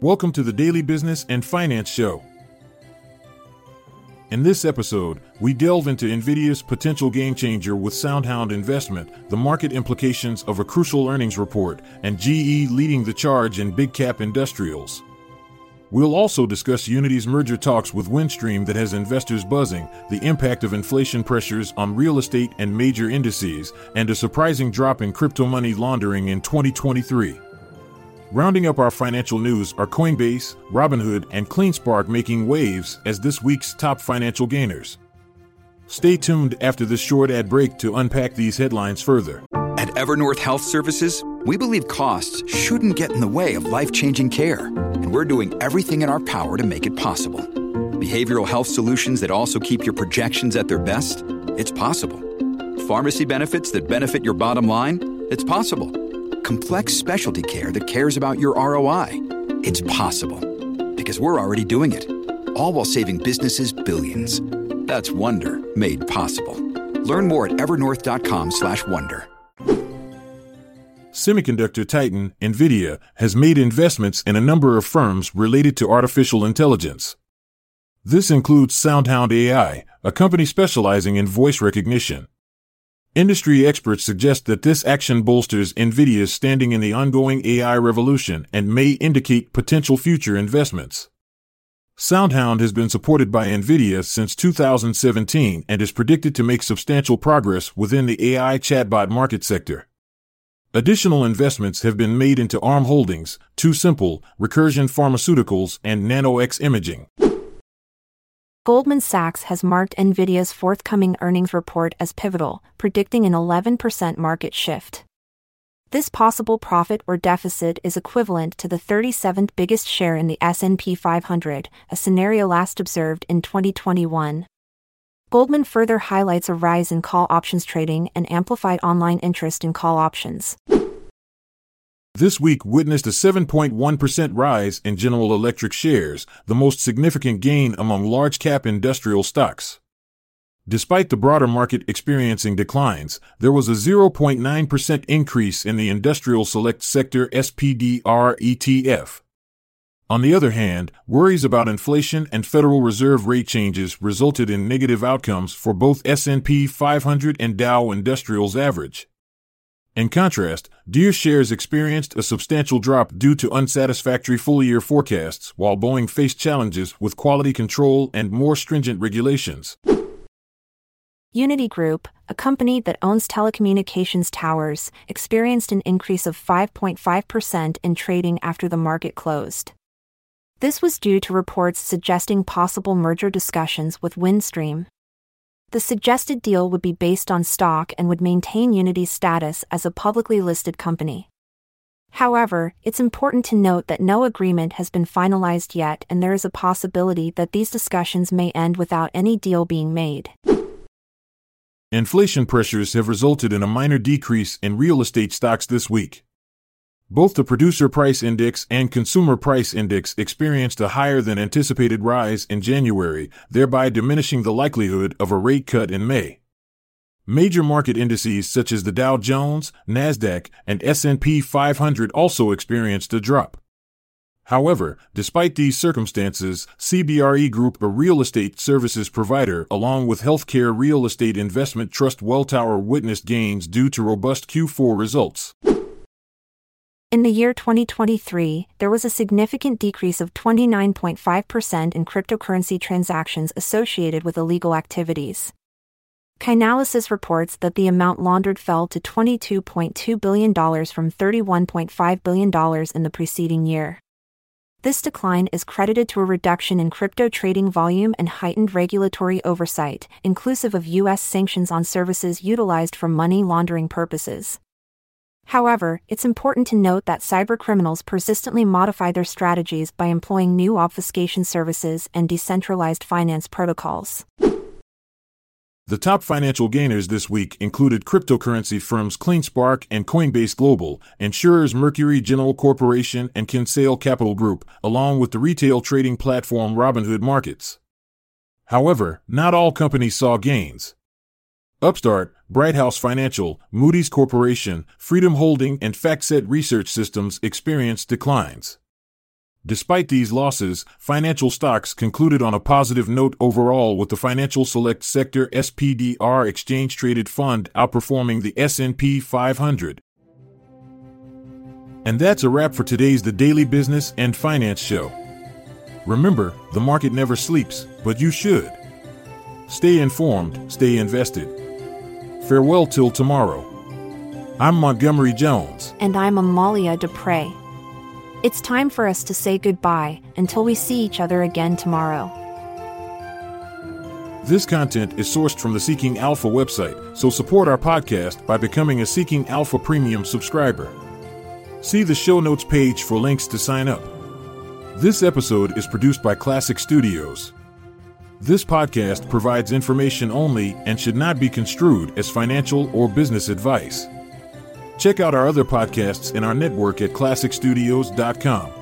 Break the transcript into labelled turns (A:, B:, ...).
A: Welcome to the Daily Business and Finance Show. In this episode, we delve into NVIDIA's potential game changer with SoundHound investment, the market implications of a crucial earnings report, and GE leading the charge in big cap industrials. We'll also discuss Uniti's merger talks with Windstream that has investors buzzing, the impact of inflation pressures on real estate and major indices, and a surprising drop in crypto money laundering in 2023. Rounding up our financial news are Coinbase, Robinhood, and CleanSpark making waves as this week's top financial gainers. Stay tuned after this short ad break to unpack these headlines further.
B: At Evernorth Health Services, we believe costs shouldn't get in the way of life changing care, and we're doing everything in our power to make it possible. Behavioral health solutions that also keep your projections at their best? It's possible. Pharmacy benefits that benefit your bottom line? It's possible complex specialty care that cares about your ROI. It's possible because we're already doing it. All while saving businesses billions. That's Wonder made possible. Learn more at evernorth.com/wonder.
A: Semiconductor titan Nvidia has made investments in a number of firms related to artificial intelligence. This includes SoundHound AI, a company specializing in voice recognition. Industry experts suggest that this action bolsters NVIDIA's standing in the ongoing AI revolution and may indicate potential future investments. SoundHound has been supported by NVIDIA since 2017 and is predicted to make substantial progress within the AI chatbot market sector. Additional investments have been made into ARM Holdings, TuSimple, Recursion Pharmaceuticals, and NanoX Imaging.
C: Goldman Sachs has marked Nvidia's forthcoming earnings report as pivotal, predicting an 11% market shift. This possible profit or deficit is equivalent to the 37th biggest share in the S&P 500, a scenario last observed in 2021. Goldman further highlights a rise in call options trading and amplified online interest in call options.
A: This week witnessed a 7.1% rise in General Electric shares, the most significant gain among large cap industrial stocks. Despite the broader market experiencing declines, there was a 0.9% increase in the Industrial Select Sector SPDR ETF. On the other hand, worries about inflation and Federal Reserve rate changes resulted in negative outcomes for both S&P 500 and Dow Industrials average. In contrast, Deere shares experienced a substantial drop due to unsatisfactory full year forecasts, while Boeing faced challenges with quality control and more stringent regulations.
C: Uniti Group, a company that owns telecommunications towers, experienced an increase of 5.5% in trading after the market closed. This was due to reports suggesting possible merger discussions with Windstream. The suggested deal would be based on stock and would maintain Uniti's status as a publicly listed company. However, it's important to note that no agreement has been finalized yet and there is a possibility that these discussions may end without any deal being made.
A: Inflation pressures have resulted in a minor decrease in real estate stocks this week. Both the Producer Price Index and Consumer Price Index experienced a higher than anticipated rise in January, thereby diminishing the likelihood of a rate cut in May. Major market indices such as the Dow Jones, Nasdaq, and S&P 500 also experienced a drop. However, despite these circumstances, CBRE Group, a real estate services provider, along with healthcare real estate investment trust Welltower witnessed gains due to robust Q4 results.
C: In the year 2023, there was a significant decrease of 29.5% in cryptocurrency transactions associated with illegal activities. Chainalysis reports that the amount laundered fell to $22.2 billion from $31.5 billion in the preceding year. This decline is credited to a reduction in crypto trading volume and heightened regulatory oversight, inclusive of U.S. sanctions on services utilized for money laundering purposes. However, it's important to note that cybercriminals persistently modify their strategies by employing new obfuscation services and decentralized finance protocols.
A: The top financial gainers this week included cryptocurrency firms CleanSpark and Coinbase Global, insurers Mercury General Corporation and Kinsale Capital Group, along with the retail trading platform Robinhood Markets. However, not all companies saw gains. Upstart, Brighthouse Financial, Moody's Corporation, Freedom Holding, and FactSet Research Systems experienced declines. Despite these losses, financial stocks concluded on a positive note overall with the Financial Select Sector SPDR exchange traded fund outperforming the S&P 500. And that's a wrap for today's The Daily Business and Finance Show. Remember, the market never sleeps, but you should. Stay informed, stay invested. Farewell till tomorrow. I'm Montgomery Jones.
C: And I'm Amalia Dupre. It's time for us to say goodbye until we see each other again tomorrow.
A: This content is sourced from the Seeking Alpha website, so support our podcast by becoming a Seeking Alpha Premium subscriber. See the show notes page for links to sign up. This episode is produced by Klassic Studios. This podcast provides information only and should not be construed as financial or business advice. Check out our other podcasts in our network at klassicstudios.com.